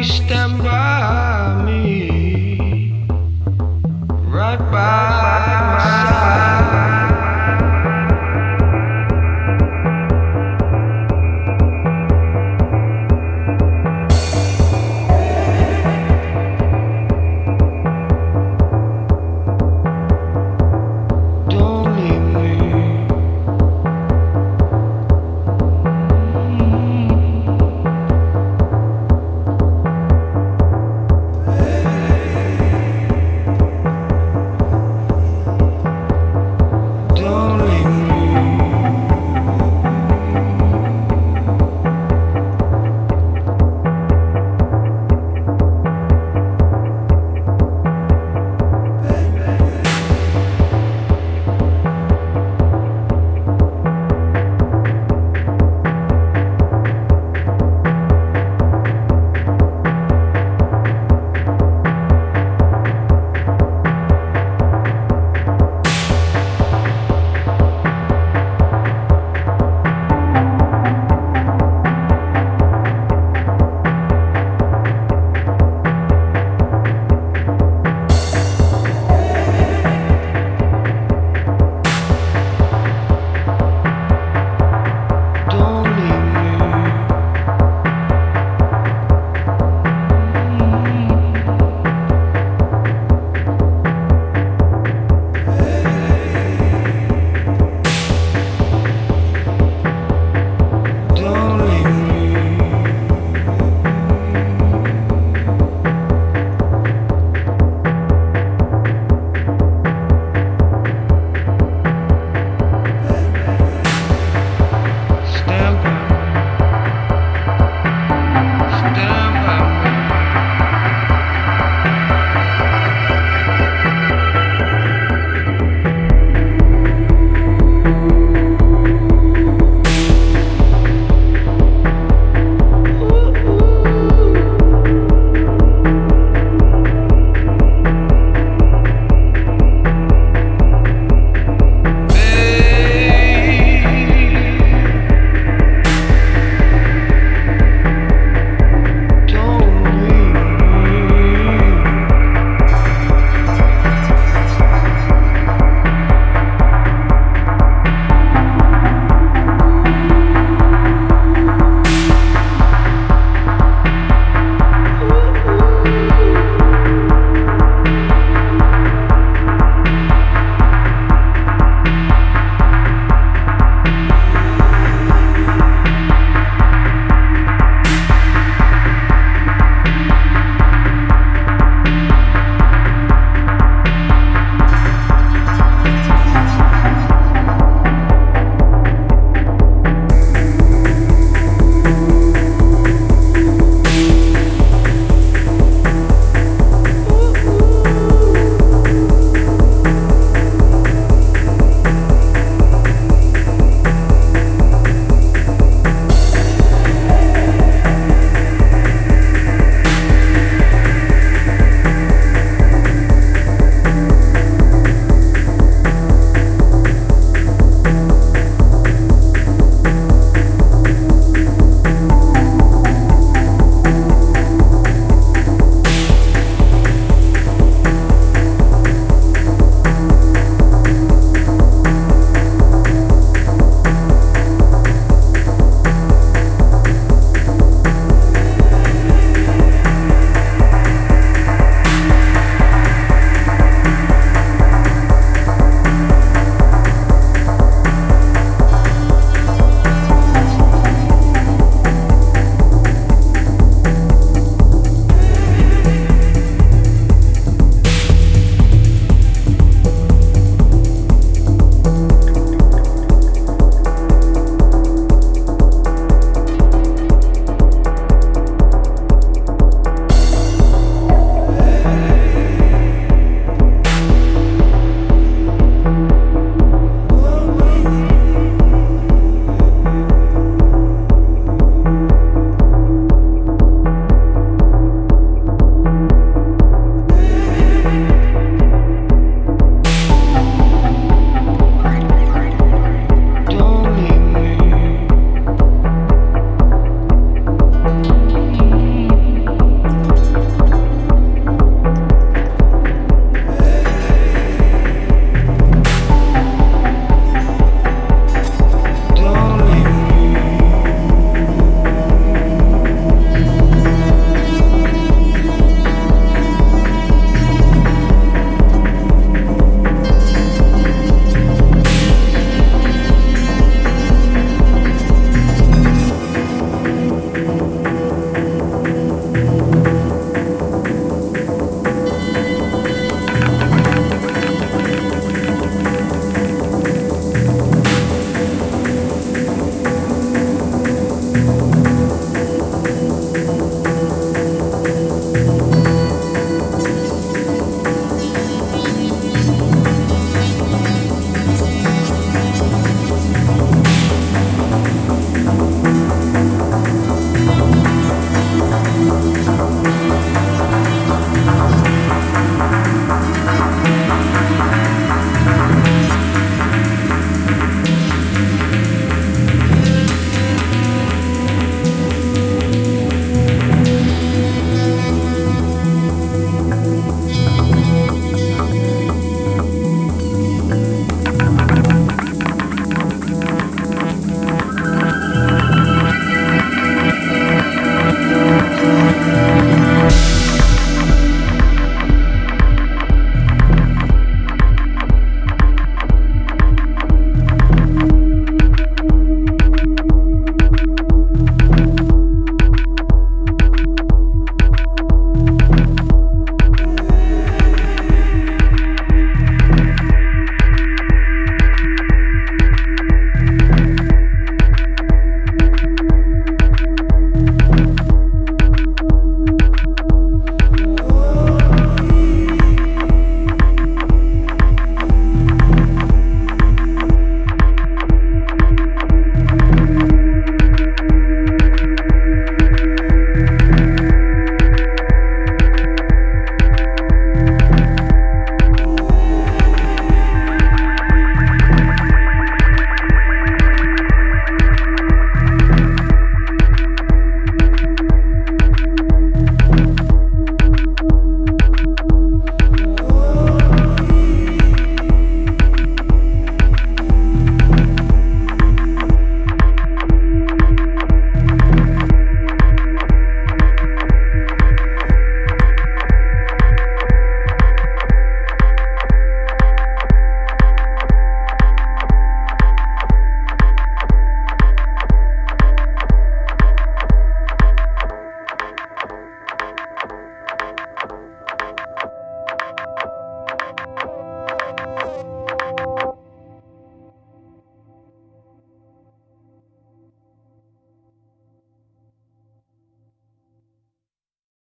estamos. É